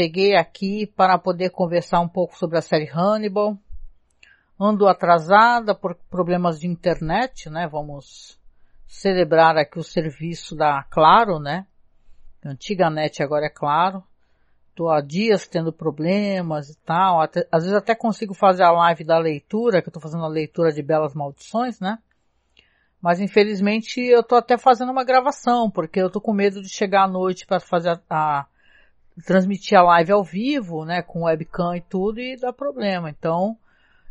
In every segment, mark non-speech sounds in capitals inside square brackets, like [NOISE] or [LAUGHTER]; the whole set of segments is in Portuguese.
Cheguei aqui para poder conversar um pouco sobre a série Hannibal. Ando atrasada por problemas de internet, né? Vamos celebrar aqui o serviço da Claro, né? Antiga net agora é Claro. Tô há dias tendo problemas e tal. Até, às vezes até consigo fazer a live da leitura, que eu tô fazendo a leitura de Belas Maldições, né? Mas infelizmente eu tô até fazendo uma gravação, porque eu tô com medo de chegar à noite para fazer a, a, transmitir a live ao vivo, né, com webcam e tudo e dar problema. Então,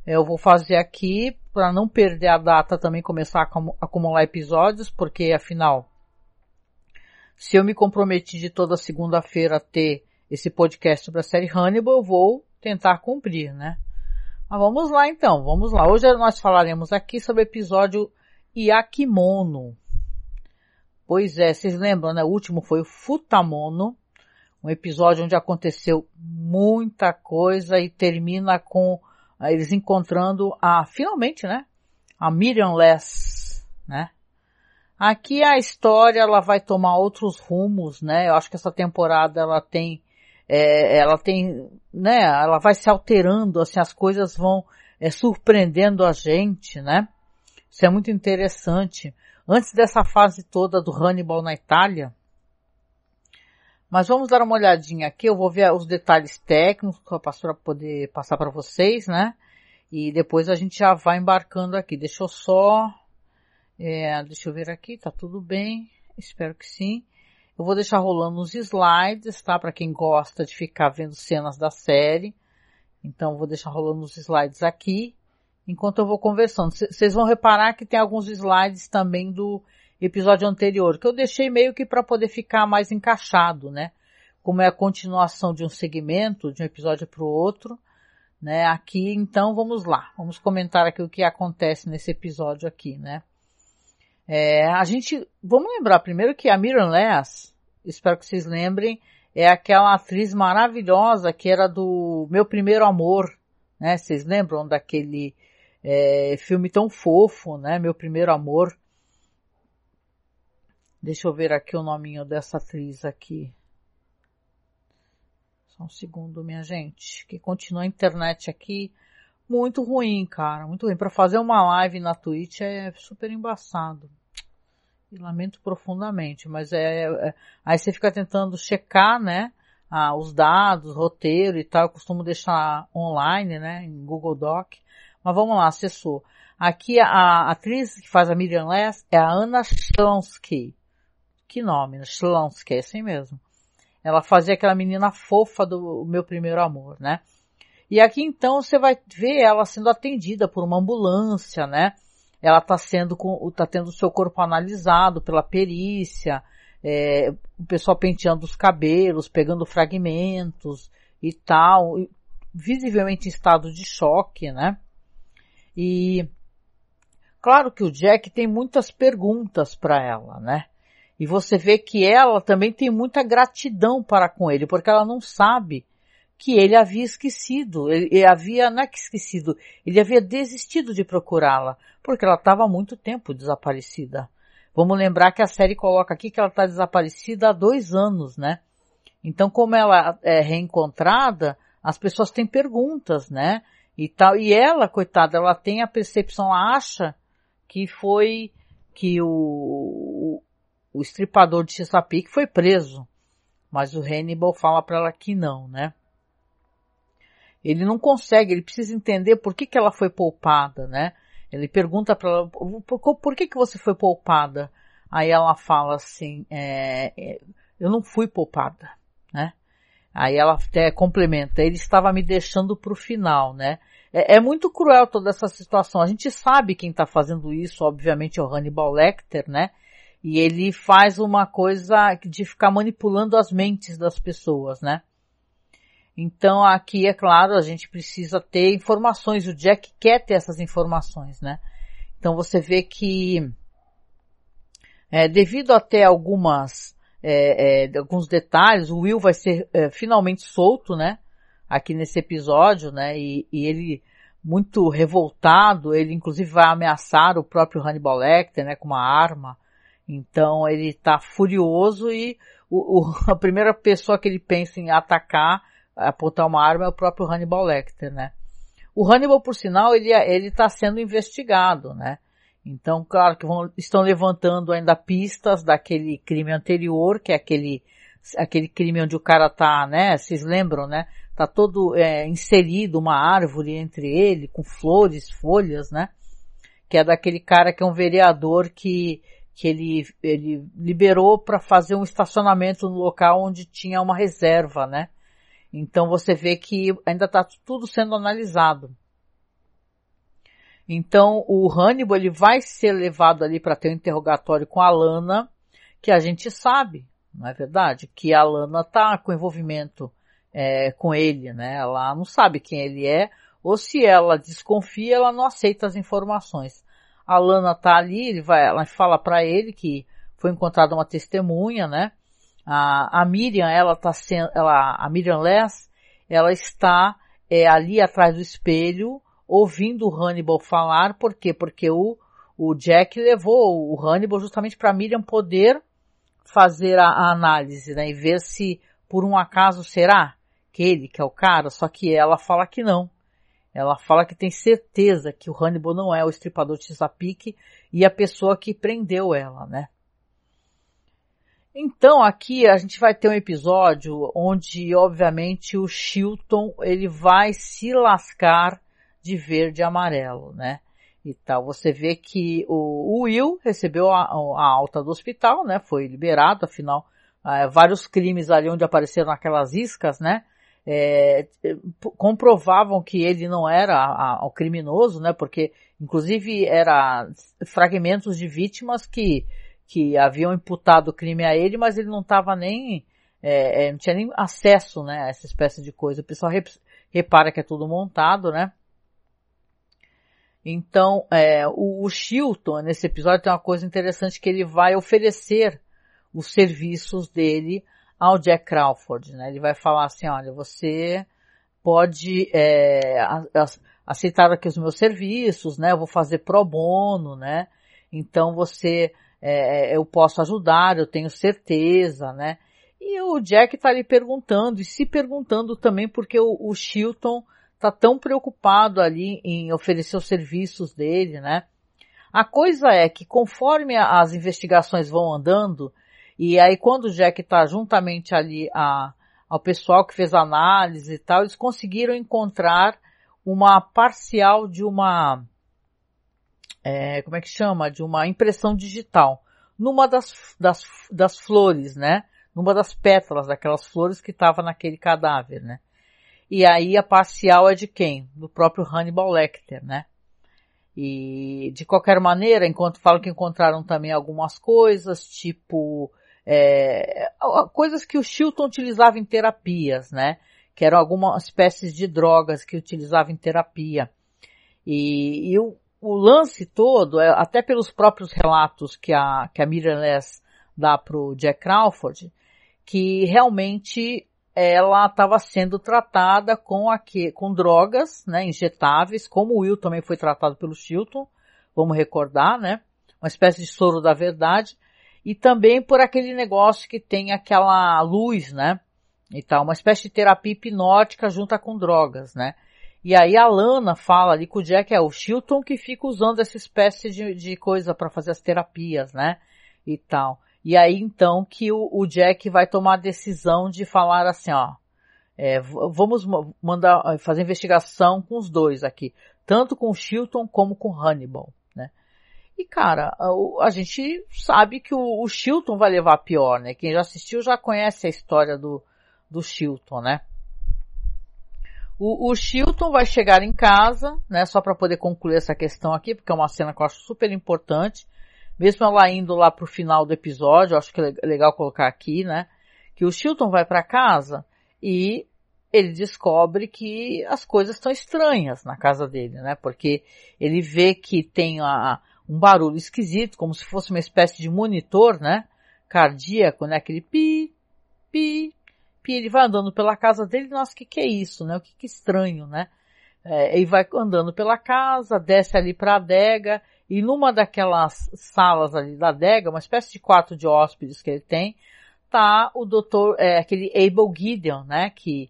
eu vou fazer aqui para não perder a data também começar a acumular episódios, porque afinal, se eu me comprometi de toda segunda-feira ter esse podcast sobre a série Hannibal, eu vou tentar cumprir, né? Mas vamos lá então, vamos lá. Hoje nós falaremos aqui sobre o episódio Yakimono. Pois é, vocês lembram, né? O último foi o Futamono, um episódio onde aconteceu muita coisa e termina com ah, eles encontrando a, finalmente, né? A Miriam Less, né? Aqui a história ela vai tomar outros rumos, né? Eu acho que essa temporada ela tem, é, ela tem, né? Ela vai se alterando, assim, as coisas vão é, surpreendendo a gente, né? Isso é muito interessante. Antes dessa fase toda do Hannibal na Itália, mas vamos dar uma olhadinha aqui, eu vou ver os detalhes técnicos para poder passar para vocês, né? E depois a gente já vai embarcando aqui. Deixa eu só, é, deixa eu ver aqui, tá tudo bem, espero que sim. Eu vou deixar rolando os slides, tá? Para quem gosta de ficar vendo cenas da série. Então vou deixar rolando os slides aqui enquanto eu vou conversando. Vocês vão reparar que tem alguns slides também do episódio anterior, que eu deixei meio que para poder ficar mais encaixado, né? Como é a continuação de um segmento, de um episódio para o outro, né? Aqui, então, vamos lá. Vamos comentar aqui o que acontece nesse episódio aqui, né? É, a gente, vamos lembrar primeiro que a Miriam Less, espero que vocês lembrem, é aquela atriz maravilhosa que era do Meu Primeiro Amor, né? Vocês lembram daquele é, filme tão fofo, né? Meu primeiro amor. Deixa eu ver aqui o nominho dessa atriz aqui. Só um segundo, minha gente. Que continua a internet aqui muito ruim, cara. Muito ruim. Para fazer uma live na Twitch é super embaçado. E lamento profundamente. Mas é, é, aí você fica tentando checar, né? Ah, os dados, roteiro e tal. Eu costumo deixar online, né? Em Google Doc. Mas vamos lá, acessou. Aqui a, a atriz que faz a Miriam Less é a Anna Shlonsky. Que nome, né? Shlonsky, é assim mesmo. Ela fazia aquela menina fofa do meu primeiro amor, né? E aqui então você vai ver ela sendo atendida por uma ambulância, né? Ela está sendo com, tá tendo o seu corpo analisado pela perícia, é, o pessoal penteando os cabelos, pegando fragmentos e tal, visivelmente em estado de choque, né? E claro que o Jack tem muitas perguntas para ela, né? E você vê que ela também tem muita gratidão para com ele, porque ela não sabe que ele havia esquecido, ele, ele havia, não é que esquecido, ele havia desistido de procurá-la, porque ela estava há muito tempo desaparecida. Vamos lembrar que a série coloca aqui que ela está desaparecida há dois anos, né? Então, como ela é reencontrada, as pessoas têm perguntas, né? e tal. E ela, coitada, ela tem a percepção, ela acha que foi que o, o estripador de Chesapeake foi preso. Mas o Hannibal fala para ela que não, né? Ele não consegue, ele precisa entender por que, que ela foi poupada, né? Ele pergunta para ela, por, por, que, que você foi poupada? Aí ela fala assim, é, é, eu não fui poupada, né? Aí ela até complementa, ele estava me deixando para o final, né? É, é, muito cruel toda essa situação. A gente sabe quem está fazendo isso, obviamente é o Hannibal Lecter, né? E ele faz uma coisa de ficar manipulando as mentes das pessoas, né? Então aqui, é claro, a gente precisa ter informações. O Jack quer ter essas informações, né? Então você vê que, é, devido até algumas, é, é, alguns detalhes, o Will vai ser é, finalmente solto, né? aqui nesse episódio, né? E, e, ele muito revoltado, ele inclusive vai ameaçar o próprio Hannibal Lecter, né? Com uma arma. Então ele tá furioso e o, o, [LAUGHS] a primeira pessoa que ele pensa em atacar, apontar uma arma é o próprio Hannibal Lecter, né? O Hannibal, por sinal, ele ele está sendo investigado, né? Então, claro que vão, estão levantando ainda pistas daquele crime anterior, que é aquele aquele crime onde o cara tá, né? Vocês lembram, né? Tá todo é, inserido uma árvore entre ele, com flores, folhas, né? Que é daquele cara que é um vereador que que ele, ele liberou para fazer um estacionamento no local onde tinha uma reserva, né? Então você vê que ainda está tudo sendo analisado. Então o Hannibal ele vai ser levado ali para ter um interrogatório com a Lana, que a gente sabe, não é verdade? Que a Lana tá com envolvimento é, com ele, né? Ela não sabe quem ele é, ou se ela desconfia, ela não aceita as informações. A Lana tá ali, ele vai, ela fala para ele que foi encontrada uma testemunha, né? A, a Miriam, ela tá sendo, ela, a Miriam Less, ela está é, ali atrás do espelho, ouvindo o Hannibal falar, por quê? Porque o, o Jack levou o Hannibal justamente para Miriam poder fazer a, a, análise, né? E ver se por um acaso será que ele que é o cara, só que ela fala que não. Ela fala que tem certeza que o Hannibal não é o estripador de Chesapeake e a pessoa que prendeu ela, né? Então aqui a gente vai ter um episódio onde obviamente o Chilton ele vai se lascar de verde e amarelo, né? E tal. Você vê que o, Will recebeu a, a, alta do hospital, né? Foi liberado, afinal, é, vários crimes ali onde apareceram aquelas iscas, né? É, comprovavam que ele não era o criminoso, né? Porque, inclusive, era fragmentos de vítimas que, que haviam imputado o crime a ele, mas ele não estava nem, é, é, não tinha nem acesso, né? A essa espécie de coisa. O pessoal repara que é tudo montado, né? Então, é, o, o Chilton, nesse episódio, tem uma coisa interessante que ele vai oferecer os serviços dele ao Jack Crawford, né? Ele vai falar assim, olha, você pode é, aceitar aqui os meus serviços, né? Eu vou fazer pro bono, né? Então você, é, eu posso ajudar, eu tenho certeza, né? E o Jack tá ali perguntando e se perguntando também porque o, o Chilton tá tão preocupado ali em oferecer os serviços dele, né? A coisa é que conforme as investigações vão andando, e aí quando o Jack está juntamente ali a, ao pessoal que fez a análise e tal, eles conseguiram encontrar uma parcial de uma, é, como é que chama? De uma impressão digital. Numa das, das, das flores, né? Numa das pétalas daquelas flores que estava naquele cadáver, né? E aí a parcial é de quem? Do próprio Hannibal Lecter, né? E de qualquer maneira, enquanto falam que encontraram também algumas coisas, tipo é, coisas que o Chilton utilizava em terapias, né? Que eram algumas espécies de drogas que utilizava em terapia. E, e o, o, lance todo, é, até pelos próprios relatos que a, que a Miriam Less dá pro Jack Crawford, que realmente ela estava sendo tratada com, aqui, com drogas, né, injetáveis, como o Will também foi tratado pelo Chilton, vamos recordar, né, uma espécie de soro da verdade, e também por aquele negócio que tem aquela luz, né, e tal, uma espécie de terapia hipnótica junto com drogas, né. E aí a Lana fala ali com o Jack, é o Chilton que fica usando essa espécie de, de coisa para fazer as terapias, né, e tal. E aí então que o, o Jack vai tomar a decisão de falar assim, ó, é, vamos mandar fazer investigação com os dois aqui, tanto com o Chilton como com o Hannibal? E cara, a, a gente sabe que o, o, Chilton vai levar pior, né? Quem já assistiu já conhece a história do, do Chilton, né? O, o Chilton vai chegar em casa, né? Só para poder concluir essa questão aqui, porque é uma cena que eu acho super importante mesmo ela indo lá pro final do episódio, acho que é legal colocar aqui, né? Que o Chilton vai para casa e ele descobre que as coisas estão estranhas na casa dele, né? Porque ele vê que tem a, um barulho esquisito, como se fosse uma espécie de monitor, né? Cardíaco, né? Aquele pi, pi, pi. Ele vai andando pela casa dele, nossa, o que, que é isso, né? O que, que estranho, né? É, ele vai andando pela casa, desce ali para a adega e numa daquelas salas ali da adega, uma espécie de quarto de hóspedes que ele tem, tá o doutor, é, aquele Abel Gideon, né, que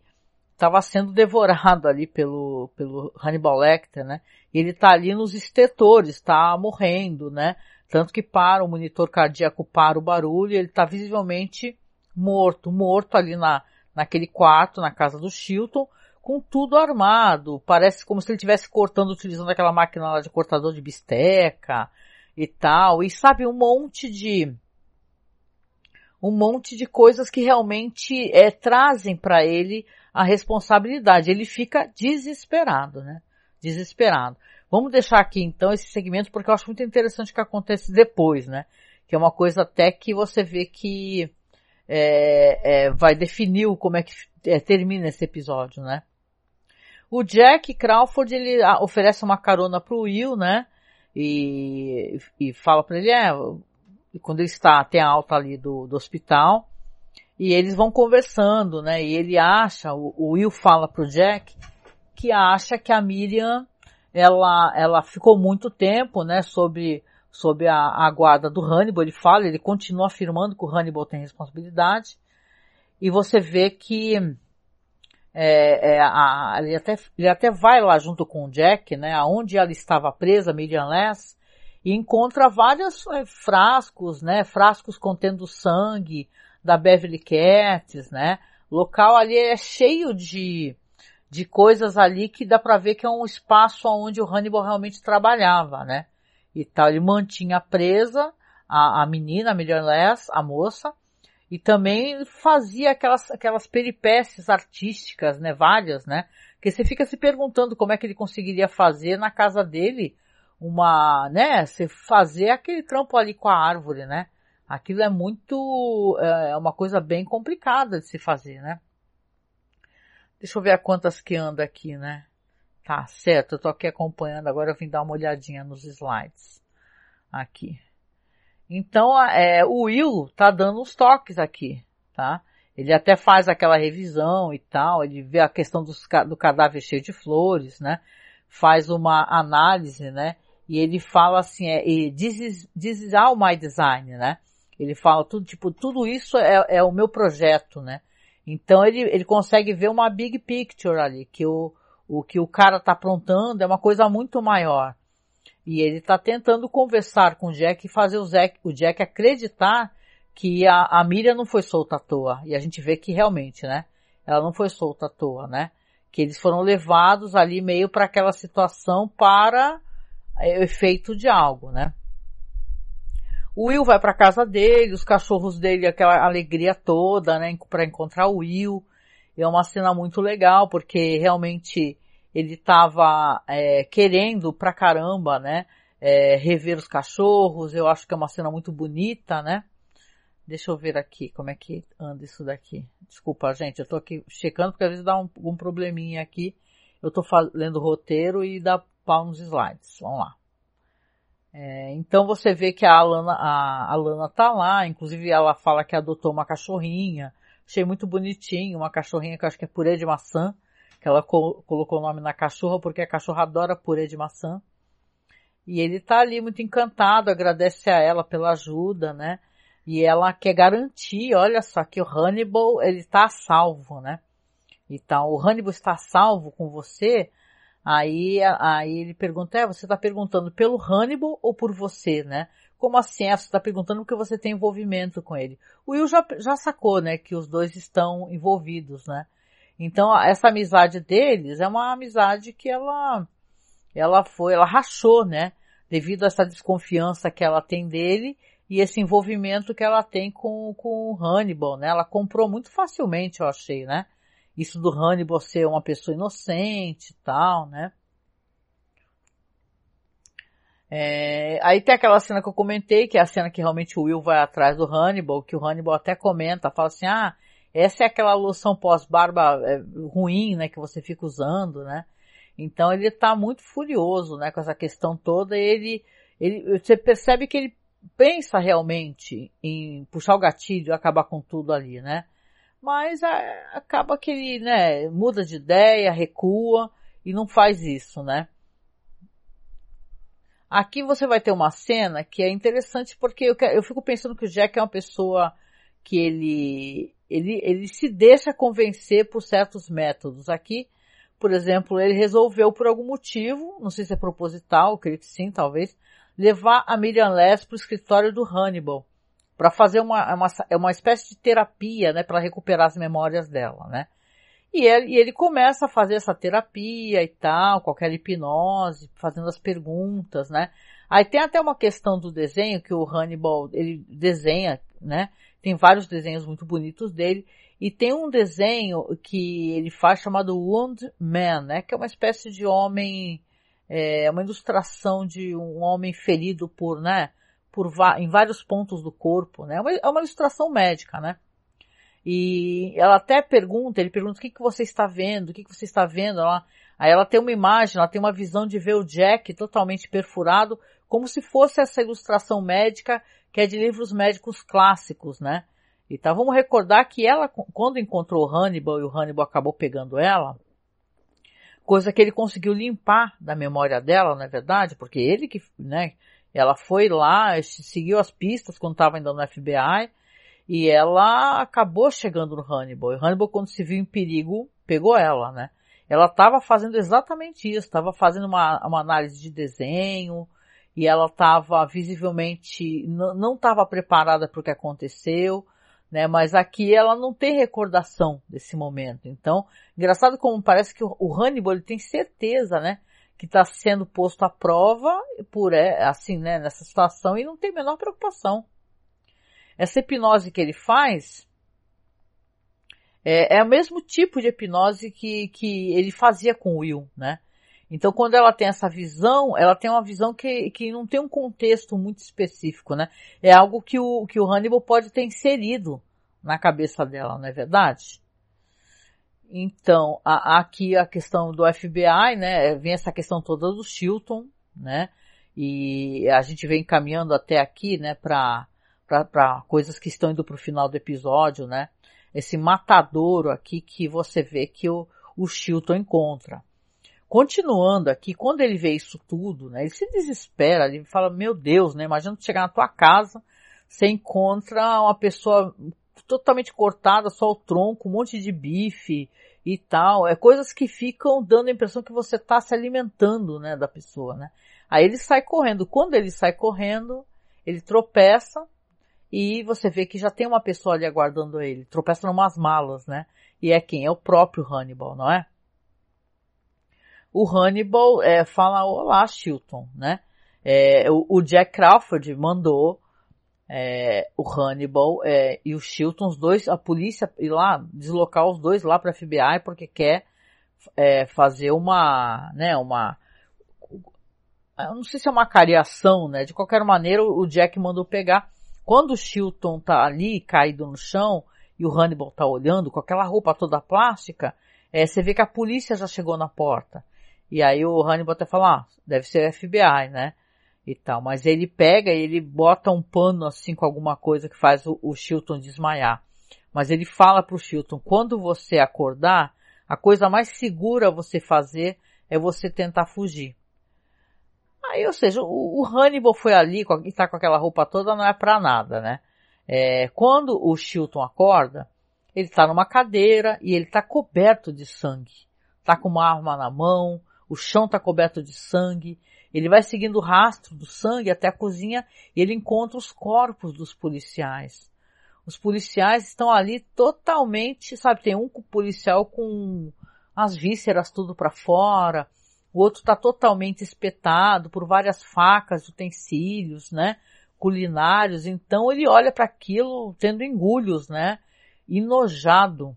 estava sendo devorado ali pelo, pelo Hannibal Lecter, né, ele tá ali nos estetores, tá morrendo, né, tanto que para o monitor cardíaco para o barulho, ele tá visivelmente morto, morto ali na, naquele quarto, na casa do Chilton, com tudo armado, parece como se ele estivesse cortando utilizando aquela máquina lá de cortador de bisteca e tal, e sabe, um monte de, um monte de coisas que realmente é, trazem para ele a responsabilidade. Ele fica desesperado, né? Desesperado. Vamos deixar aqui então esse segmento porque eu acho muito interessante o que acontece depois, né? Que é uma coisa até que você vê que é, é, vai definir como é que é, termina esse episódio, né? O Jack Crawford ele ah, oferece uma carona pro Will, né? E, e fala para ele, é, quando ele está, tem a alta ali do, do hospital, e eles vão conversando, né? E ele acha, o, o Will fala pro Jack, que acha que a Miriam, ela, ela ficou muito tempo, né, sob, sob a, a guarda do Hannibal, ele fala, ele continua afirmando que o Hannibal tem responsabilidade, e você vê que é, é, a, ele, até, ele até vai lá junto com o Jack, né, aonde ela estava presa, Miriam Less, e encontra vários é, frascos, né, frascos contendo sangue da Beverly Cats, né, local ali é cheio de, de coisas ali que dá para ver que é um espaço onde o Hannibal realmente trabalhava, né, e tal, ele mantinha presa a, a menina, a Miriam Less, a moça, e também fazia aquelas, aquelas peripécias artísticas, né, várias, né, que você fica se perguntando como é que ele conseguiria fazer na casa dele uma, né, você fazer aquele trampo ali com a árvore, né, aquilo é muito, é, é uma coisa bem complicada de se fazer, né. Deixa eu ver a quantas que anda aqui, né. Tá, certo, eu tô aqui acompanhando, agora eu vim dar uma olhadinha nos slides. Aqui. Então, é, o Will tá dando uns toques aqui, tá? Ele até faz aquela revisão e tal, ele vê a questão dos, do cadáver cheio de flores, né? Faz uma análise, né? E ele fala assim, é, this, is, this is all my design, né? Ele fala tudo, tipo, tudo isso é, é o meu projeto, né? Então ele, ele consegue ver uma big picture ali, que o, o que o cara tá aprontando é uma coisa muito maior. E ele está tentando conversar com o Jack e fazer o, Jack, o Jack acreditar que a, a Miriam não foi solta à toa. E a gente vê que realmente, né? Ela não foi solta à toa, né? Que eles foram levados ali meio para aquela situação para é, efeito de algo, né? O Will vai para casa dele, os cachorros dele, aquela alegria toda, né? Para encontrar o Will. É uma cena muito legal, porque realmente ele estava é, querendo pra caramba, né? É, rever os cachorros, eu acho que é uma cena muito bonita, né? Deixa eu ver aqui como é que anda isso daqui. Desculpa, gente, eu tô aqui checando porque às vezes dá um, um probleminha aqui. Eu tô lendo o roteiro e dá pau nos slides. Vamos lá. É, então você vê que a Alana, a, a Alana tá lá, inclusive ela fala que adotou uma cachorrinha. Achei muito bonitinho, uma cachorrinha que eu acho que é purê de maçã que ela co colocou o nome na cachorra porque a cachorra adora purê de maçã. E ele tá ali muito encantado, agradece a ela pela ajuda, né? E ela quer garantir, olha só, que o Hannibal, ele tá salvo, né? Então, o Hannibal está salvo com você? Aí, aí ele pergunta, é, você está perguntando pelo Hannibal ou por você, né? Como assim? É, você está perguntando porque você tem envolvimento com ele. O Will já, já sacou, né, que os dois estão envolvidos, né? Então, essa amizade deles é uma amizade que ela, ela foi, ela rachou, né? Devido a essa desconfiança que ela tem dele e esse envolvimento que ela tem com, com o Hannibal, né? Ela comprou muito facilmente, eu achei, né? Isso do Hannibal ser uma pessoa inocente e tal, né? É, aí tem aquela cena que eu comentei, que é a cena que realmente o Will vai atrás do Hannibal, que o Hannibal até comenta, fala assim, ah, essa é aquela loção pós-barba é, ruim, né, que você fica usando, né? Então ele tá muito furioso, né, com essa questão toda. Ele, ele, você percebe que ele pensa realmente em puxar o gatilho e acabar com tudo ali, né? Mas é, acaba que ele, né, muda de ideia, recua e não faz isso, né? Aqui você vai ter uma cena que é interessante porque eu, eu fico pensando que o Jack é uma pessoa que ele, ele, ele se deixa convencer por certos métodos. Aqui, por exemplo, ele resolveu por algum motivo, não sei se é proposital, creio que sim, talvez, levar a Miriam Less para o escritório do Hannibal para fazer uma, uma, uma espécie de terapia, né, para recuperar as memórias dela, né. E ele, e ele começa a fazer essa terapia e tal, qualquer hipnose, fazendo as perguntas, né. Aí tem até uma questão do desenho que o Hannibal, ele desenha, né, tem vários desenhos muito bonitos dele, e tem um desenho que ele faz chamado Wound Man, né, que é uma espécie de homem, é uma ilustração de um homem ferido por, né, por, em vários pontos do corpo, né? É uma, é uma ilustração médica, né? E ela até pergunta, ele pergunta o que, que você está vendo, o que, que você está vendo. Ela, aí ela tem uma imagem, ela tem uma visão de ver o Jack totalmente perfurado, como se fosse essa ilustração médica que é de livros médicos clássicos, né? Então vamos recordar que ela, quando encontrou o Hannibal e o Hannibal acabou pegando ela, coisa que ele conseguiu limpar da memória dela, não é verdade? Porque ele que, né, ela foi lá, seguiu as pistas quando estava ainda no FBI e ela acabou chegando no Hannibal. E Hannibal, quando se viu em perigo, pegou ela, né? Ela estava fazendo exatamente isso, estava fazendo uma, uma análise de desenho e ela estava visivelmente, não estava preparada para o que aconteceu, né? Mas aqui ela não tem recordação desse momento. Então, engraçado como parece que o Hannibal ele tem certeza, né? Que está sendo posto à prova por é, assim, né, nessa situação e não tem a menor preocupação. Essa hipnose que ele faz é, é, o mesmo tipo de hipnose que, que ele fazia com o Will, né? Então, quando ela tem essa visão, ela tem uma visão que, que não tem um contexto muito específico, né? É algo que o, que o Hannibal pode ter inserido na cabeça dela, não é verdade? Então, a, aqui a questão do FBI, né, vem essa questão toda do Chilton, né, e a gente vem caminhando até aqui, né, para para coisas que estão indo para o final do episódio, né, esse matadouro aqui que você vê que o, o Chilton encontra. Continuando aqui, quando ele vê isso tudo, né, ele se desespera, ele fala, meu Deus, né, imagina chegar na tua casa, você encontra uma pessoa totalmente cortada, só o tronco, um monte de bife e tal. É coisas que ficam dando a impressão que você está se alimentando, né, da pessoa, né. Aí ele sai correndo. Quando ele sai correndo, ele tropeça e você vê que já tem uma pessoa ali aguardando ele. Tropeça em umas malas, né. E é quem? É o próprio Hannibal, não é? O Hannibal é, fala, olá, Chilton, né? É, o, o Jack Crawford mandou é, o Hannibal é, e o Chilton, os dois, a polícia ir lá, deslocar os dois lá para FBI porque quer é, fazer uma, né, uma, eu não sei se é uma cariação, né, de qualquer maneira o Jack mandou pegar. Quando o Chilton tá ali, caído no chão, e o Hannibal tá olhando com aquela roupa toda plástica, é, você vê que a polícia já chegou na porta. E aí o Hannibal até fala, ah, deve ser FBI, né? E tal. Mas ele pega e ele bota um pano assim com alguma coisa que faz o, o Chilton desmaiar. Mas ele fala pro Chilton, quando você acordar, a coisa mais segura você fazer é você tentar fugir. Aí, ou seja, o, o Hannibal foi ali e tá com aquela roupa toda não é para nada, né? É, quando o Chilton acorda, ele está numa cadeira e ele está coberto de sangue. Tá com uma arma na mão, o chão está coberto de sangue ele vai seguindo o rastro do sangue até a cozinha e ele encontra os corpos dos policiais. Os policiais estão ali totalmente, sabe, tem um policial com as vísceras tudo para fora, o outro está totalmente espetado por várias facas, utensílios, né, culinários. Então ele olha para aquilo tendo engulhos, né, enojado.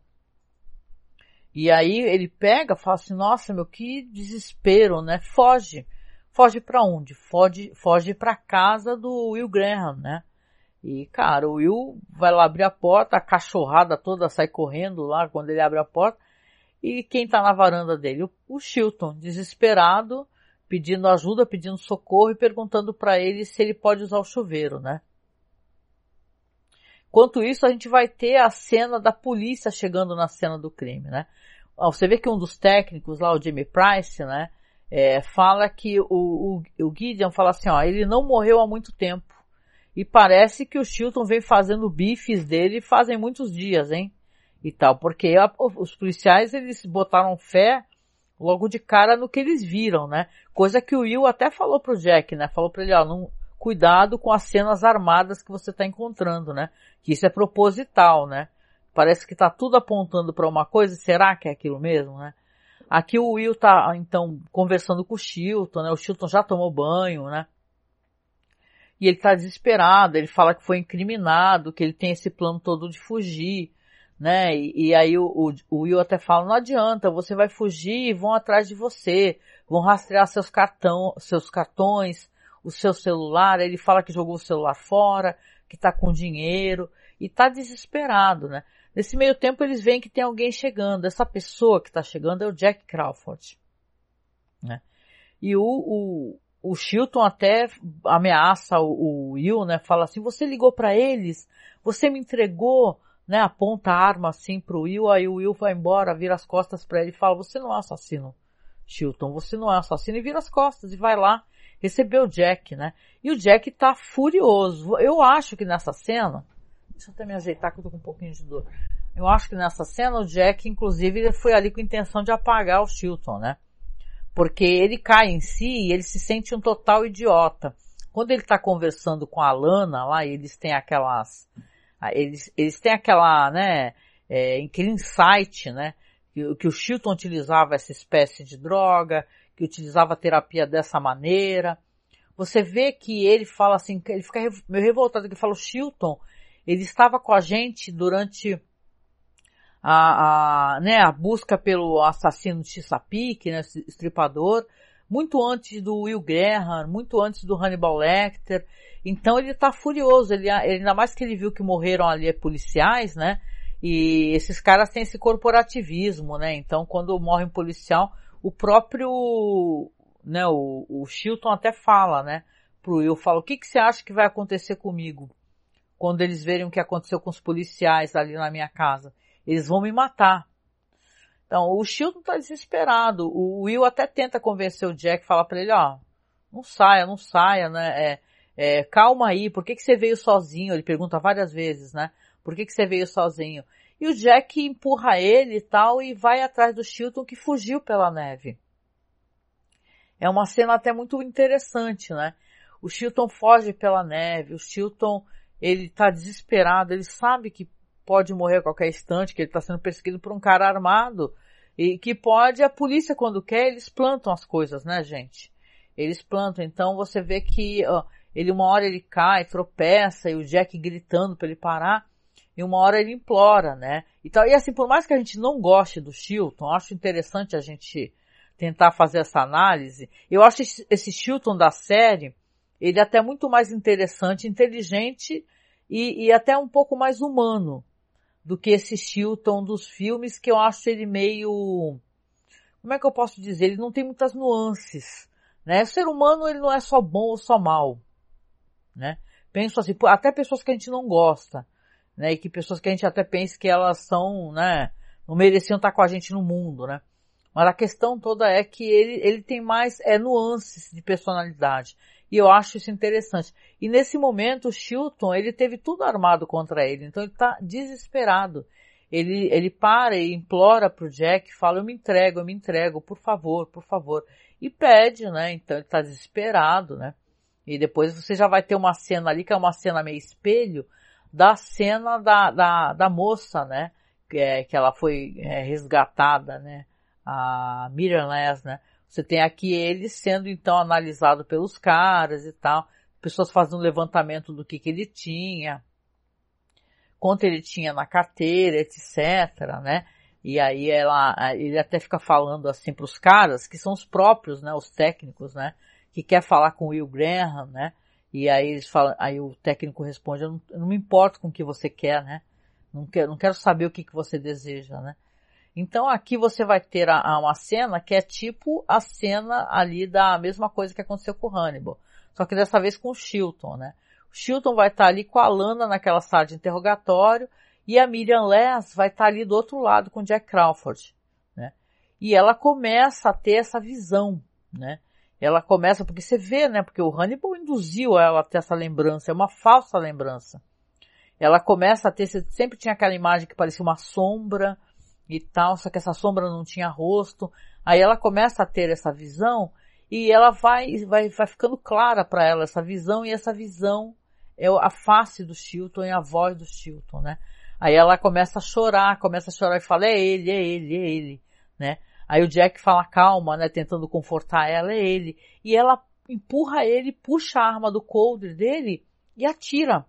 E aí ele pega, fala assim, nossa, meu, que desespero, né, foge. Foge para onde? Foge, foge para casa do Will Graham, né? E, cara, o Will vai lá abrir a porta, a cachorrada toda sai correndo lá quando ele abre a porta. E quem tá na varanda dele? O, o Chilton, desesperado, pedindo ajuda, pedindo socorro e perguntando para ele se ele pode usar o chuveiro, né? Enquanto isso, a gente vai ter a cena da polícia chegando na cena do crime, né? Você vê que um dos técnicos lá, o Jimmy Price, né? É, fala que o, o, o Gideon fala assim, ó, ele não morreu há muito tempo. E parece que o Chilton vem fazendo bifes dele fazem muitos dias, hein? E tal, porque a, os policiais eles botaram fé logo de cara no que eles viram, né? Coisa que o Will até falou pro Jack, né? Falou para ele, ó, não, cuidado com as cenas armadas que você está encontrando, né? Que isso é proposital, né? Parece que tá tudo apontando para uma coisa, será que é aquilo mesmo, né? Aqui o Will tá, então, conversando com o Chilton, né? O Chilton já tomou banho, né? E ele tá desesperado, ele fala que foi incriminado, que ele tem esse plano todo de fugir, né? E, e aí o, o, o, Will até fala, não adianta, você vai fugir e vão atrás de você, vão rastrear seus cartão, seus cartões, o seu celular, ele fala que jogou o celular fora, que tá com dinheiro, e tá desesperado, né? Nesse meio tempo eles veem que tem alguém chegando. Essa pessoa que está chegando é o Jack Crawford. Né? E o, o, o Chilton até ameaça o, o Will, né? Fala assim, você ligou para eles? Você me entregou? Né? Aponta a arma assim pro Will, aí o Will vai embora, vira as costas para ele e fala, você não é assassino, Chilton, você não é assassino, e vira as costas e vai lá receber o Jack, né? E o Jack tá furioso. Eu acho que nessa cena, Deixa eu até me ajeitar que eu tô com um pouquinho de dor. Eu acho que nessa cena o Jack, inclusive, foi ali com a intenção de apagar o Chilton, né? Porque ele cai em si e ele se sente um total idiota. Quando ele tá conversando com a Lana lá, eles têm aquelas, ah, eles, eles têm aquela, né, é, aquele insight, né, que, que o Chilton utilizava essa espécie de droga, que utilizava a terapia dessa maneira. Você vê que ele fala assim, ele fica meio revoltado, ele fala, o Chilton, ele estava com a gente durante a, a, né, a busca pelo assassino Chesapeake, né, estripador, muito antes do Will Graham, muito antes do Hannibal Lecter. Então ele está furioso, ele, ainda mais que ele viu que morreram ali policiais, né? E esses caras têm esse corporativismo, né? Então quando morre um policial, o próprio, né, o, o Chilton até fala, né, pro Will, fala, o que que você acha que vai acontecer comigo? Quando eles verem o que aconteceu com os policiais ali na minha casa. Eles vão me matar. Então, o Shilton está desesperado. O Will até tenta convencer o Jack, fala para ele, ó, não saia, não saia, né? É, é, calma aí, por que, que você veio sozinho? Ele pergunta várias vezes, né? Por que, que você veio sozinho? E o Jack empurra ele e tal e vai atrás do Shilton que fugiu pela neve. É uma cena até muito interessante, né? O Shilton foge pela neve, o Shilton ele está desesperado, ele sabe que pode morrer a qualquer instante, que ele está sendo perseguido por um cara armado e que pode, a polícia quando quer, eles plantam as coisas, né, gente? Eles plantam, então você vê que ó, ele uma hora ele cai, tropeça e o Jack gritando para ele parar e uma hora ele implora, né? Então, e assim, por mais que a gente não goste do Chilton, acho interessante a gente tentar fazer essa análise. Eu acho esse Chilton da série, ele é até muito mais interessante, inteligente e, e até um pouco mais humano do que esse Chilton dos filmes, que eu acho ele meio, como é que eu posso dizer? Ele não tem muitas nuances, né? O ser humano, ele não é só bom ou só mal, né? Penso assim, até pessoas que a gente não gosta, né? E que pessoas que a gente até pensa que elas são, né? Não mereciam estar com a gente no mundo, né? Mas a questão toda é que ele, ele tem mais, é nuances de personalidade. E eu acho isso interessante. E nesse momento, o Chilton, ele teve tudo armado contra ele. Então ele está desesperado. Ele, ele para e implora pro Jack, fala, eu me entrego, eu me entrego, por favor, por favor. E pede, né? Então ele está desesperado, né? E depois você já vai ter uma cena ali, que é uma cena meio espelho, da cena da, da, da moça, né? Que, é, que ela foi é, resgatada, né? A Miriam Les, né? Você tem aqui ele sendo então analisado pelos caras e tal, pessoas fazendo um levantamento do que, que ele tinha, quanto ele tinha na carteira, etc, né? E aí ela, ele até fica falando assim para os caras, que são os próprios, né, os técnicos, né, que quer falar com o Will Graham, né? E aí eles falam, aí o técnico responde, eu não, eu não me importo com o que você quer, né? Não quero, não quero saber o que, que você deseja, né? Então aqui você vai ter a, a uma cena que é tipo a cena ali da mesma coisa que aconteceu com o Hannibal. Só que dessa vez com o Chilton, né? O Chilton vai estar ali com a Lana naquela sala de interrogatório e a Miriam Les vai estar ali do outro lado com o Jack Crawford, né? E ela começa a ter essa visão, né? ela começa, porque você vê, né, porque o Hannibal induziu ela a ter essa lembrança, é uma falsa lembrança. Ela começa a ter, sempre tinha aquela imagem que parecia uma sombra e tal, só que essa sombra não tinha rosto. Aí ela começa a ter essa visão e ela vai, vai, vai ficando clara para ela essa visão e essa visão é a face do Chilton e a voz do Chilton, né? Aí ela começa a chorar, começa a chorar e fala, é ele, é ele, é ele, né? Aí o Jack fala calma, né, tentando confortar ela, é ele. E ela empurra ele, puxa a arma do coldre dele e atira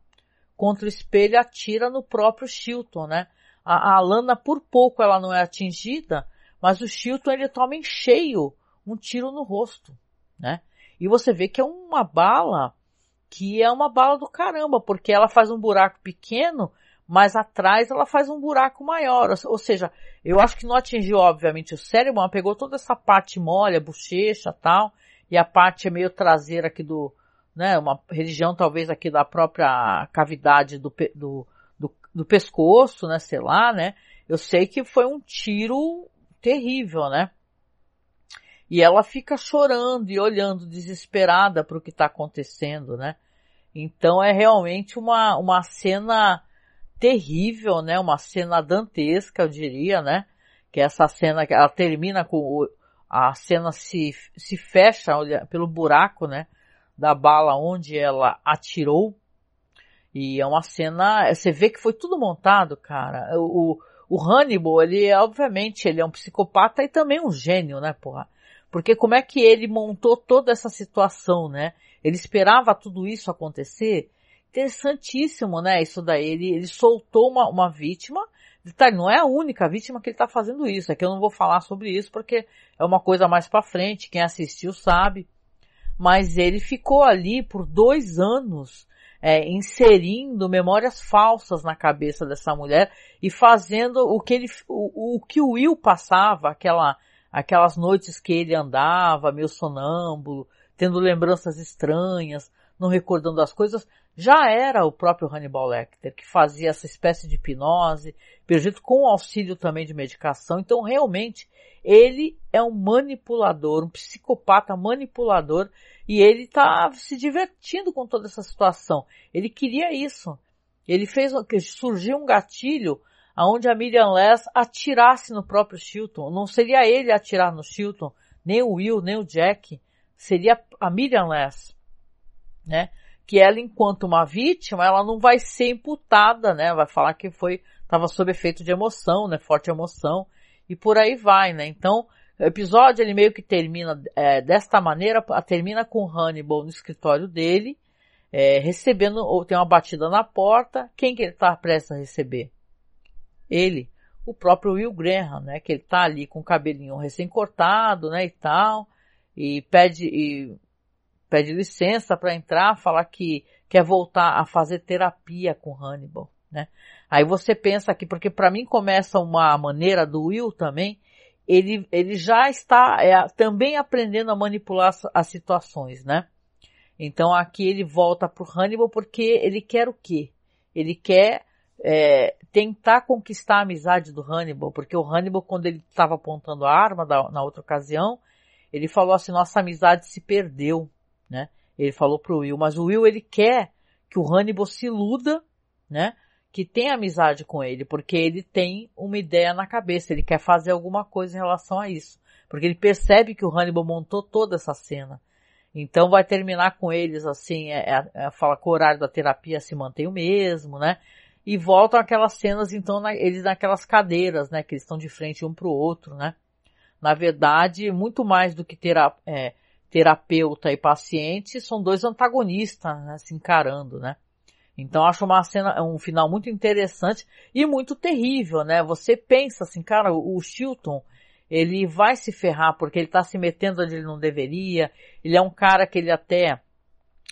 contra o espelho, atira no próprio Chilton, né? A, a Lana por pouco ela não é atingida, mas o Chilton ele toma em cheio um tiro no rosto, né? E você vê que é uma bala que é uma bala do caramba, porque ela faz um buraco pequeno, mas atrás ela faz um buraco maior. Ou seja, eu acho que não atingiu, obviamente, o cérebro, mas pegou toda essa parte mole, a bochecha tal, e a parte meio traseira aqui do, né, uma região talvez aqui da própria cavidade do, do, do, pescoço, né, sei lá, né. Eu sei que foi um tiro terrível, né. E ela fica chorando e olhando desesperada para o que está acontecendo, né? Então é realmente uma, uma cena terrível, né? Uma cena dantesca, eu diria, né? Que é essa cena que ela termina com o, a cena se, se fecha olha, pelo buraco, né? Da bala onde ela atirou. E é uma cena, você vê que foi tudo montado, cara. O, o Hannibal, ele, obviamente, ele é um psicopata e também um gênio, né, porra? Porque como é que ele montou toda essa situação, né? Ele esperava tudo isso acontecer. Interessantíssimo, né? Isso daí. Ele, ele soltou uma, uma vítima. Tá, não é a única vítima que ele está fazendo isso. É que eu não vou falar sobre isso porque é uma coisa mais para frente. Quem assistiu sabe. Mas ele ficou ali por dois anos é, inserindo memórias falsas na cabeça dessa mulher e fazendo o que ele, o, o que o Will passava, aquela aquelas noites que ele andava meio sonâmbulo, tendo lembranças estranhas, não recordando as coisas, já era o próprio Hannibal Lecter que fazia essa espécie de hipnose, perdido com auxílio também de medicação. Então, realmente, ele é um manipulador, um psicopata manipulador, e ele está se divertindo com toda essa situação. Ele queria isso. Ele fez surgiu um gatilho aonde a Miriam Less atirasse no próprio Chilton. Não seria ele atirar no Chilton, nem o Will, nem o Jack. Seria a Miriam Less, né? Que ela, enquanto uma vítima, ela não vai ser imputada, né? Vai falar que foi, estava sob efeito de emoção, né? Forte emoção. E por aí vai, né? Então, o episódio ele meio que termina é, desta maneira, termina com Hannibal no escritório dele, é, recebendo, ou tem uma batida na porta, quem que ele está prestes a receber? ele, o próprio Will Graham, né, que ele tá ali com o cabelinho recém-cortado, né, e tal, e pede, e pede licença para entrar, falar que quer voltar a fazer terapia com Hannibal, né. Aí você pensa aqui, porque para mim começa uma maneira do Will também, ele, ele já está é, também aprendendo a manipular as, situações, né. Então aqui ele volta pro Hannibal porque ele quer o quê? Ele quer é, tentar conquistar a amizade do Hannibal, porque o Hannibal, quando ele estava apontando a arma da, na outra ocasião, ele falou assim, nossa amizade se perdeu, né? Ele falou pro Will, mas o Will ele quer que o Hannibal se iluda, né? Que tenha amizade com ele, porque ele tem uma ideia na cabeça, ele quer fazer alguma coisa em relação a isso. Porque ele percebe que o Hannibal montou toda essa cena. Então vai terminar com eles assim, é, é, é, fala que o horário da terapia se mantém o mesmo, né? e voltam aquelas cenas, então, na, eles naquelas cadeiras, né, que eles estão de frente um para o outro, né. Na verdade, muito mais do que tera, é, terapeuta e paciente, são dois antagonistas, né, se encarando, né. Então acho uma cena, um final muito interessante e muito terrível, né? Você pensa assim, cara, o Chilton, ele vai se ferrar porque ele tá se metendo onde ele não deveria, ele é um cara que ele até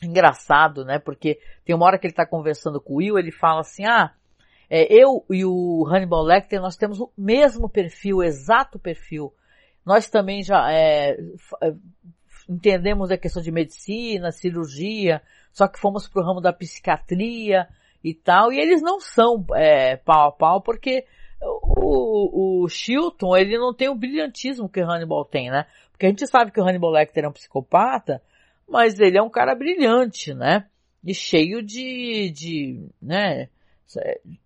engraçado, né? Porque tem uma hora que ele está conversando com o Will, ele fala assim, ah, é, eu e o Hannibal Lecter, nós temos o mesmo perfil, o exato perfil. Nós também já é, é, entendemos a questão de medicina, cirurgia, só que fomos para o ramo da psiquiatria e tal, e eles não são é, pau a pau, porque o o, Chilton, ele não tem o brilhantismo que o Hannibal tem, né? Porque a gente sabe que o Hannibal Lecter é um psicopata, mas ele é um cara brilhante, né? E cheio de, de, né?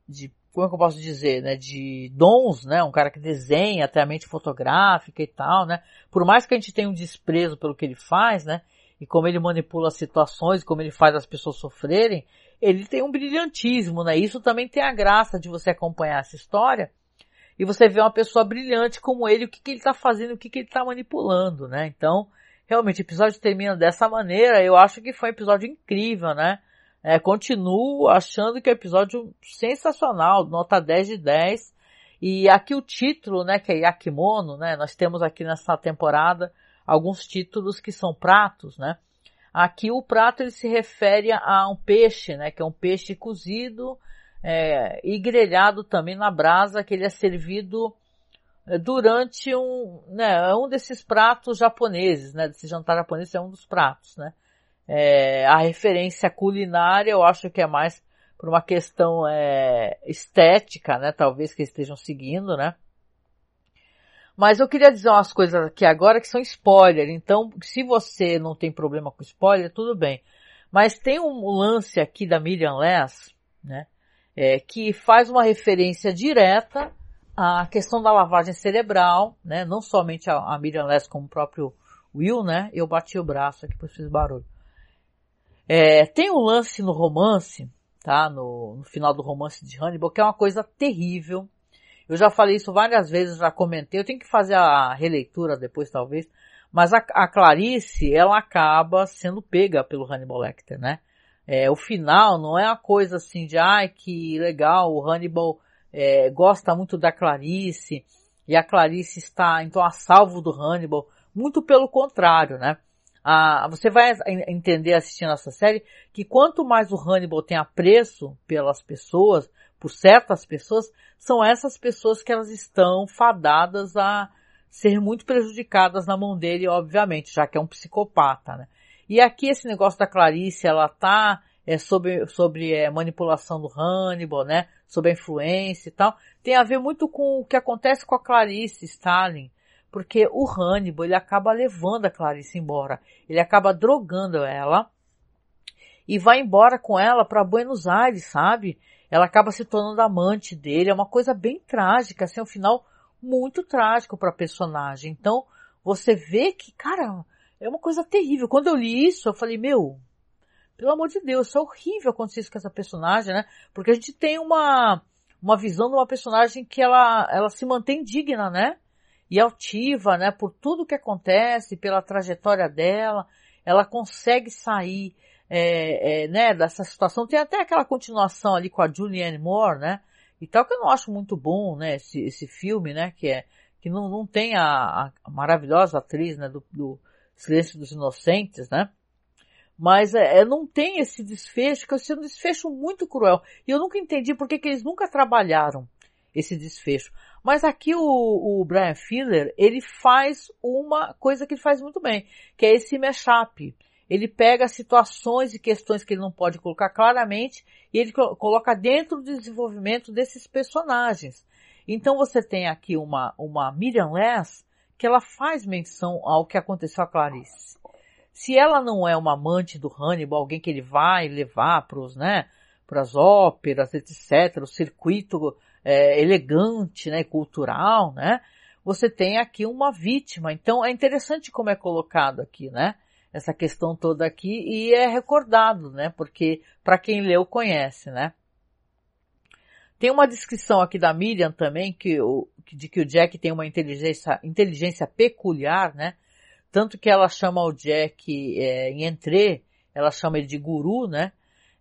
De, como é que eu posso dizer, né? De dons, né? Um cara que desenha até a mente fotográfica e tal, né? Por mais que a gente tenha um desprezo pelo que ele faz, né? E como ele manipula as situações, como ele faz as pessoas sofrerem, ele tem um brilhantismo, né? Isso também tem a graça de você acompanhar essa história e você vê uma pessoa brilhante como ele, o que, que ele está fazendo, o que, que ele está manipulando, né? Então, realmente, o episódio termina dessa maneira, eu acho que foi um episódio incrível, né? É, continuo achando que é um episódio sensacional, nota 10 de 10. E aqui o título, né, que é Yakimono, né? Nós temos aqui nessa temporada alguns títulos que são pratos, né? Aqui o prato ele se refere a um peixe, né? Que é um peixe cozido é, e grelhado também na brasa, que ele é servido é, durante um, né, é um desses pratos japoneses, né? Desse jantar japonês é um dos pratos, né? É, a referência culinária eu acho que é mais por uma questão é, estética, né? Talvez que estejam seguindo, né? Mas eu queria dizer umas coisas aqui agora que são spoiler. Então, se você não tem problema com spoiler, tudo bem. Mas tem um lance aqui da Miriam Less, né? É, que faz uma referência direta à questão da lavagem cerebral, né? Não somente a, a Miriam Less, como o próprio Will, né? Eu bati o braço aqui por esse barulho. É, tem um lance no romance, tá? No, no final do romance de Hannibal, que é uma coisa terrível, eu já falei isso várias vezes, já comentei. Eu tenho que fazer a releitura depois, talvez. Mas a, a Clarice, ela acaba sendo pega pelo Hannibal Lecter, né? É, o final não é uma coisa assim de, ai, que legal, o Hannibal é, gosta muito da Clarice e a Clarice está, então, a salvo do Hannibal. Muito pelo contrário, né? Ah, você vai entender assistindo essa série que quanto mais o Hannibal tem apreço pelas pessoas, por certas pessoas, são essas pessoas que elas estão fadadas a ser muito prejudicadas na mão dele, obviamente, já que é um psicopata, né? E aqui esse negócio da Clarice, ela tá é, sobre, sobre é, manipulação do Hannibal, né? Sobre a influência e tal. Tem a ver muito com o que acontece com a Clarice Stalin. Porque o Hannibal, ele acaba levando a Clarice embora. Ele acaba drogando ela e vai embora com ela para Buenos Aires, sabe? ela acaba se tornando amante dele. É uma coisa bem trágica, assim, é um final muito trágico para a personagem. Então, você vê que, cara, é uma coisa terrível. Quando eu li isso, eu falei, meu, pelo amor de Deus, isso é horrível acontecer isso com essa personagem, né? Porque a gente tem uma, uma visão de uma personagem que ela, ela se mantém digna, né? E altiva, né? Por tudo que acontece, pela trajetória dela, ela consegue sair é, é, né, dessa situação. Tem até aquela continuação ali com a Julianne Moore, né? E tal que eu não acho muito bom, né, esse, esse filme, né, que é, que não, não tem a, a maravilhosa atriz, né, do, do Silêncio dos Inocentes, né? Mas é, é, não tem esse desfecho, que achei um desfecho muito cruel. E eu nunca entendi por que, que eles nunca trabalharam esse desfecho. Mas aqui o, o Brian Filler, ele faz uma coisa que ele faz muito bem, que é esse mashup ele pega situações e questões que ele não pode colocar claramente e ele coloca dentro do desenvolvimento desses personagens. Então você tem aqui uma, uma Miriam Less que ela faz menção ao que aconteceu a Clarice. Se ela não é uma amante do Hannibal, alguém que ele vai levar para os, né, para as óperas, etc., o circuito é, elegante, né, cultural, né, você tem aqui uma vítima. Então é interessante como é colocado aqui, né? essa questão toda aqui e é recordado, né? Porque para quem leu conhece, né? Tem uma descrição aqui da Miriam também que o, de que o Jack tem uma inteligência, inteligência peculiar, né? Tanto que ela chama o Jack é, em Entré, ela chama ele de guru, né?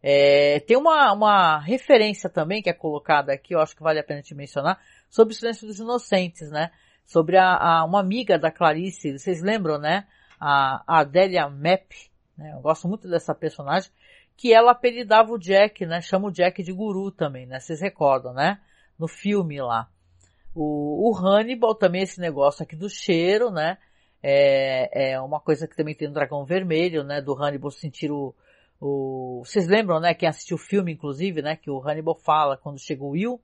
É, tem uma, uma referência também que é colocada aqui, eu acho que vale a pena te mencionar, sobre o silêncio dos inocentes, né? Sobre a, a uma amiga da Clarice, vocês lembram, né? a Adélia Mapp, né? Eu gosto muito dessa personagem, que ela apelidava o Jack, né? Chama o Jack de guru também, né? Vocês recordam, né? No filme lá. O, o Hannibal também, esse negócio aqui do cheiro, né? É, é uma coisa que também tem no Dragão Vermelho, né? Do Hannibal sentir o, o... Vocês lembram, né? Quem assistiu o filme, inclusive, né? Que o Hannibal fala quando chega o Will,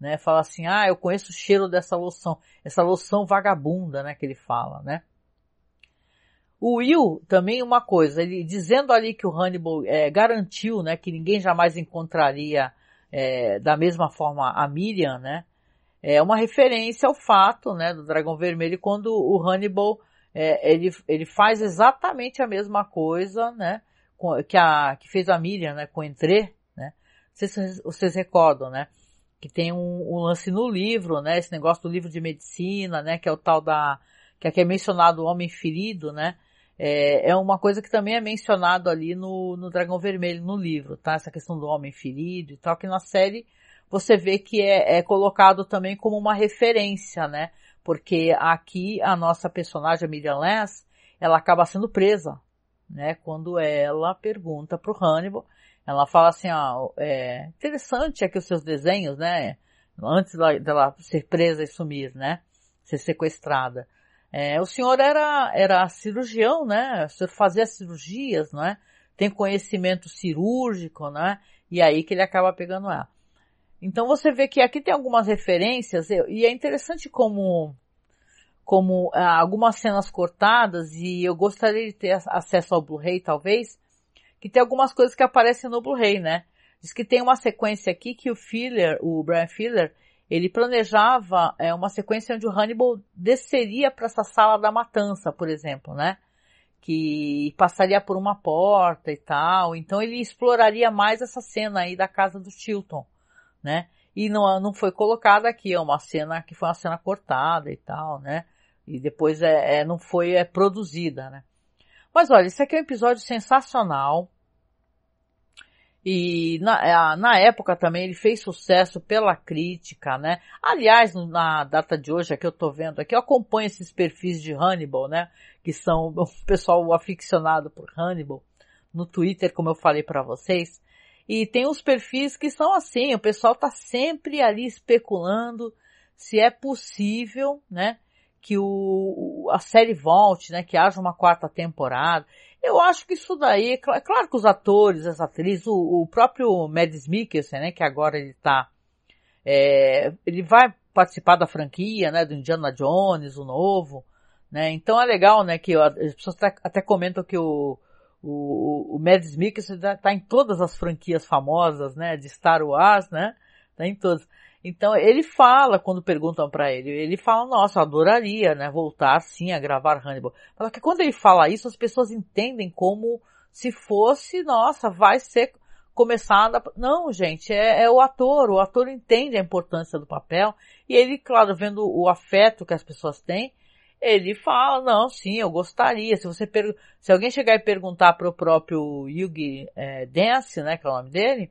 né? Fala assim, ah, eu conheço o cheiro dessa loção, essa loção vagabunda, né? Que ele fala, né? O Will também uma coisa, ele dizendo ali que o Hannibal é, garantiu, né, que ninguém jamais encontraria é, da mesma forma a Miriam, né? É uma referência ao fato, né, do Dragão Vermelho quando o Hannibal é, ele, ele faz exatamente a mesma coisa, né, que a que fez a Miriam, né, com Entré, né? Vocês, vocês recordam, né? Que tem um, um, lance no livro, né? Esse negócio do livro de medicina, né? Que é o tal da que aqui é mencionado o homem ferido, né? é, é uma coisa que também é mencionado ali no, no Dragão Vermelho, no livro, tá? Essa questão do homem ferido e tal, que na série você vê que é, é colocado também como uma referência, né? Porque aqui a nossa personagem, a Miriam Less, ela acaba sendo presa, né? Quando ela pergunta pro Hannibal, ela fala assim, ah, é interessante aqui os seus desenhos, né? Antes dela ser presa e sumir, né? Ser sequestrada. É, o senhor era, era cirurgião, né? O senhor fazia cirurgias, não é? Tem conhecimento cirúrgico, né? E aí que ele acaba pegando ela. Então você vê que aqui tem algumas referências e é interessante como como ah, algumas cenas cortadas e eu gostaria de ter acesso ao Blu-ray talvez, que tem algumas coisas que aparecem no Blu-ray, né? Diz que tem uma sequência aqui que o Filler, o Brian Filler, ele planejava é, uma sequência onde o Hannibal desceria para essa sala da matança, por exemplo, né? Que passaria por uma porta e tal. Então ele exploraria mais essa cena aí da casa do Chilton, né? E não, não foi colocada aqui, é uma cena que foi uma cena cortada e tal, né? E depois é, é não foi é, produzida, né? Mas olha, esse aqui é um episódio sensacional. E na, na época também ele fez sucesso pela crítica, né? Aliás, na data de hoje, aqui eu tô vendo aqui, eu acompanho esses perfis de Hannibal, né? Que são [LAUGHS] o pessoal aficionado por Hannibal, no Twitter, como eu falei para vocês. E tem uns perfis que são assim, o pessoal tá sempre ali especulando se é possível, né? Que o, a série volte, né? Que haja uma quarta temporada. Eu acho que isso daí, é claro que os atores, as atrizes, o, o próprio Mads Mikkelsen, né, que agora ele tá, é, ele vai participar da franquia, né, do Indiana Jones, o novo, né, então é legal, né, que as pessoas até, até comentam que o, o, o Mads Mikkelsen tá, tá em todas as franquias famosas, né, de Star Wars, né, tá em todas. Então ele fala quando perguntam para ele, ele fala, nossa, adoraria, né, voltar sim a gravar Hannibal. Fala que quando ele fala isso, as pessoas entendem como se fosse, nossa, vai ser começada. Não, gente, é, é, o ator, o ator entende a importância do papel e ele, claro, vendo o afeto que as pessoas têm, ele fala, não, sim, eu gostaria. Se você per... se alguém chegar e perguntar para o próprio Yugi é, Dance, né, que é o nome dele,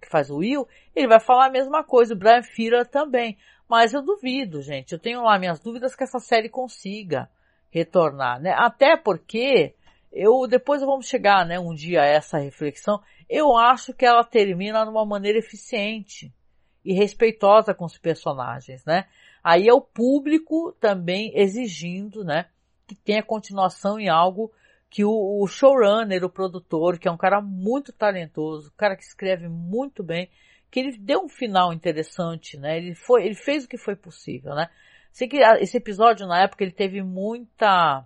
que faz o Will, ele vai falar a mesma coisa, o Brian Fira também. Mas eu duvido, gente. Eu tenho lá minhas dúvidas que essa série consiga retornar, né? Até porque eu depois vamos chegar, né, um dia a essa reflexão. Eu acho que ela termina de uma maneira eficiente e respeitosa com os personagens, né? Aí é o público também exigindo, né, que tenha continuação em algo que o, o, showrunner, o produtor, que é um cara muito talentoso, cara que escreve muito bem, que ele deu um final interessante, né? Ele foi, ele fez o que foi possível, né? Sei que esse episódio na época ele teve muita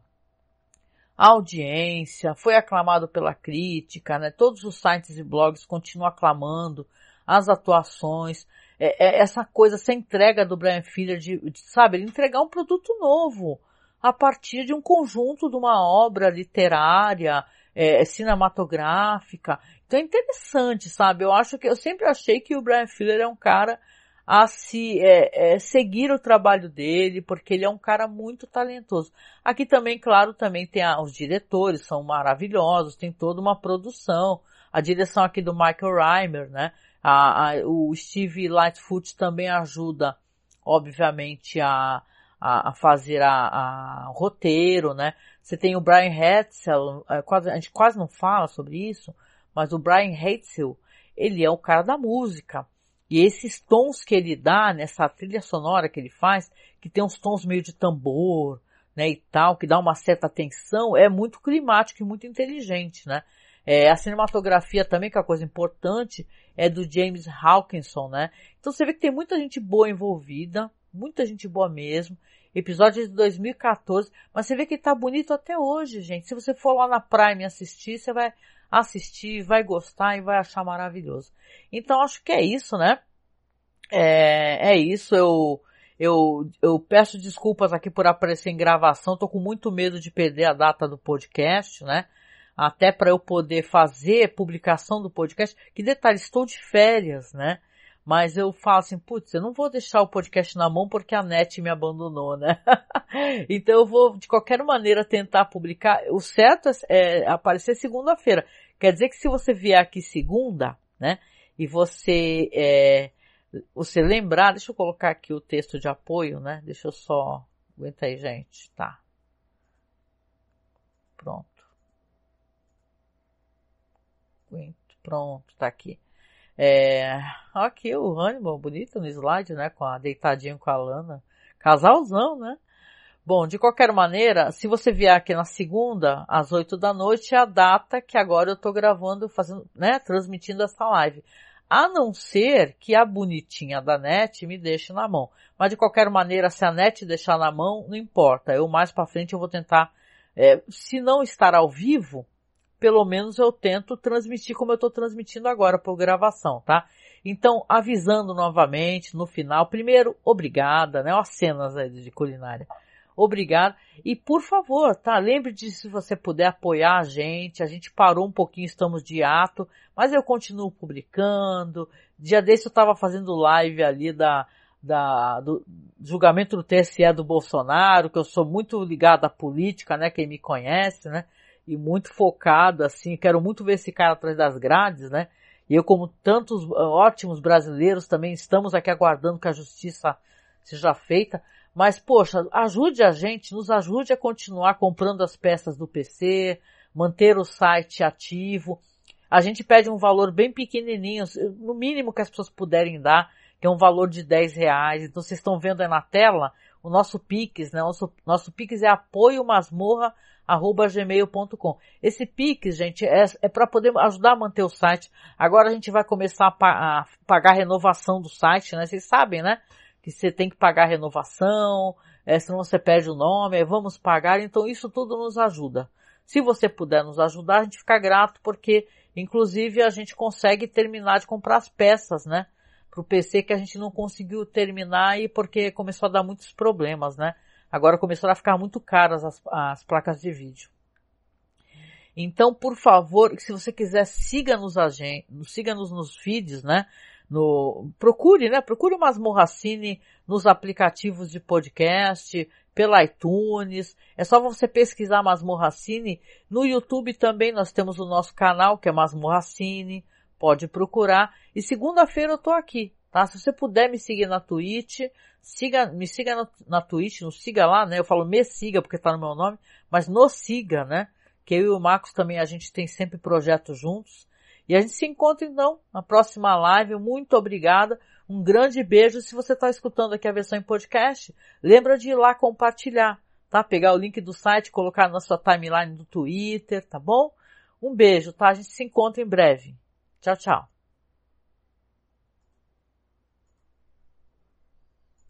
audiência, foi aclamado pela crítica, né? Todos os sites e blogs continuam aclamando as atuações, é, é essa coisa, essa entrega do Brian Fuller de, de, sabe, ele entregar um produto novo, a partir de um conjunto de uma obra literária, é, cinematográfica. Então é interessante, sabe? Eu acho que eu sempre achei que o Brian Fuller é um cara a se é, é, seguir o trabalho dele, porque ele é um cara muito talentoso. Aqui também, claro, também tem a, os diretores, são maravilhosos, tem toda uma produção. A direção aqui do Michael Reimer, né? A, a, o Steve Lightfoot também ajuda, obviamente, a, a, a fazer a, a, roteiro, né? Você tem o Brian Hetzel, é, quase, a gente quase não fala sobre isso, mas o Brian Hetzel, ele é o cara da música. E esses tons que ele dá nessa trilha sonora que ele faz, que tem uns tons meio de tambor, né, e tal, que dá uma certa tensão, é muito climático e muito inteligente, né? É, a cinematografia também, que é uma coisa importante, é do James Hawkinson, né? Então você vê que tem muita gente boa envolvida, muita gente boa mesmo. Episódio de 2014, mas você vê que tá bonito até hoje, gente. Se você for lá na Prime assistir, você vai assistir, vai gostar e vai achar maravilhoso. Então acho que é isso, né? É, é isso, eu, eu, eu peço desculpas aqui por aparecer em gravação, tô com muito medo de perder a data do podcast, né? até para eu poder fazer publicação do podcast. Que detalhe, estou de férias, né? Mas eu falo assim, putz, eu não vou deixar o podcast na mão porque a net me abandonou, né? [LAUGHS] então eu vou, de qualquer maneira, tentar publicar. O certo é, é aparecer segunda-feira. Quer dizer que se você vier aqui segunda, né? E você, é, você lembrar, deixa eu colocar aqui o texto de apoio, né? Deixa eu só, aguenta aí, gente, tá. Pronto. Pronto, tá aqui. É, aqui o Hannibal, bonito no slide, né? Com a deitadinho com a Lana. Casalzão, né? Bom, de qualquer maneira, se você vier aqui na segunda, às oito da noite, é a data que agora eu tô gravando, fazendo, né? Transmitindo essa live. A não ser que a bonitinha da net me deixe na mão. Mas de qualquer maneira, se a net deixar na mão, não importa. Eu mais para frente eu vou tentar, é, se não estar ao vivo, pelo menos eu tento transmitir como eu estou transmitindo agora por gravação, tá? Então, avisando novamente no final, primeiro, obrigada, né? As cenas aí de culinária. Obrigado. E por favor, tá? Lembre de se você puder apoiar a gente. A gente parou um pouquinho, estamos de ato, mas eu continuo publicando. Dia desse eu estava fazendo live ali da, da, do julgamento do TSE do Bolsonaro, que eu sou muito ligado à política, né? Quem me conhece, né? E muito focado, assim, quero muito ver esse cara atrás das grades, né? E eu, como tantos ah, ótimos brasileiros, também estamos aqui aguardando que a justiça seja feita. Mas, poxa, ajude a gente, nos ajude a continuar comprando as peças do PC, manter o site ativo. A gente pede um valor bem pequenininho, no mínimo que as pessoas puderem dar, que é um valor de 10 reais. Então, vocês estão vendo aí na tela o nosso Pix, né? Nosso, nosso Pix é apoio masmorra arroba gmail.com. Esse Pix, gente, é, é para poder ajudar a manter o site. Agora a gente vai começar a, pa a, pagar a renovação do site, né? Vocês sabem, né? Que você tem que pagar a renovação, é, senão você perde o nome, é, vamos pagar, então isso tudo nos ajuda. Se você puder nos ajudar, a gente fica grato, porque inclusive a gente consegue terminar de comprar as peças, né? Pro PC que a gente não conseguiu terminar e porque começou a dar muitos problemas, né? Agora começaram a ficar muito caras as, as placas de vídeo. Então, por favor, se você quiser, siga-nos siga-nos nos feeds, né? No, procure, né? Procure o Masmorracine nos aplicativos de podcast, pela iTunes. É só você pesquisar Masmorracine. No YouTube também nós temos o nosso canal, que é Masmorracine. Pode procurar. E segunda-feira eu tô aqui, tá? Se você puder me seguir na Twitch, siga, me siga na, na Twitch, nos siga lá, né? Eu falo me siga porque tá no meu nome, mas nos siga, né? Que eu e o Marcos também a gente tem sempre projetos juntos. E a gente se encontra então na próxima live. Muito obrigada. Um grande beijo. Se você está escutando aqui a versão em podcast, lembra de ir lá compartilhar, tá? Pegar o link do site, colocar na sua timeline do Twitter, tá bom? Um beijo, tá? A gente se encontra em breve. Tchau, tchau.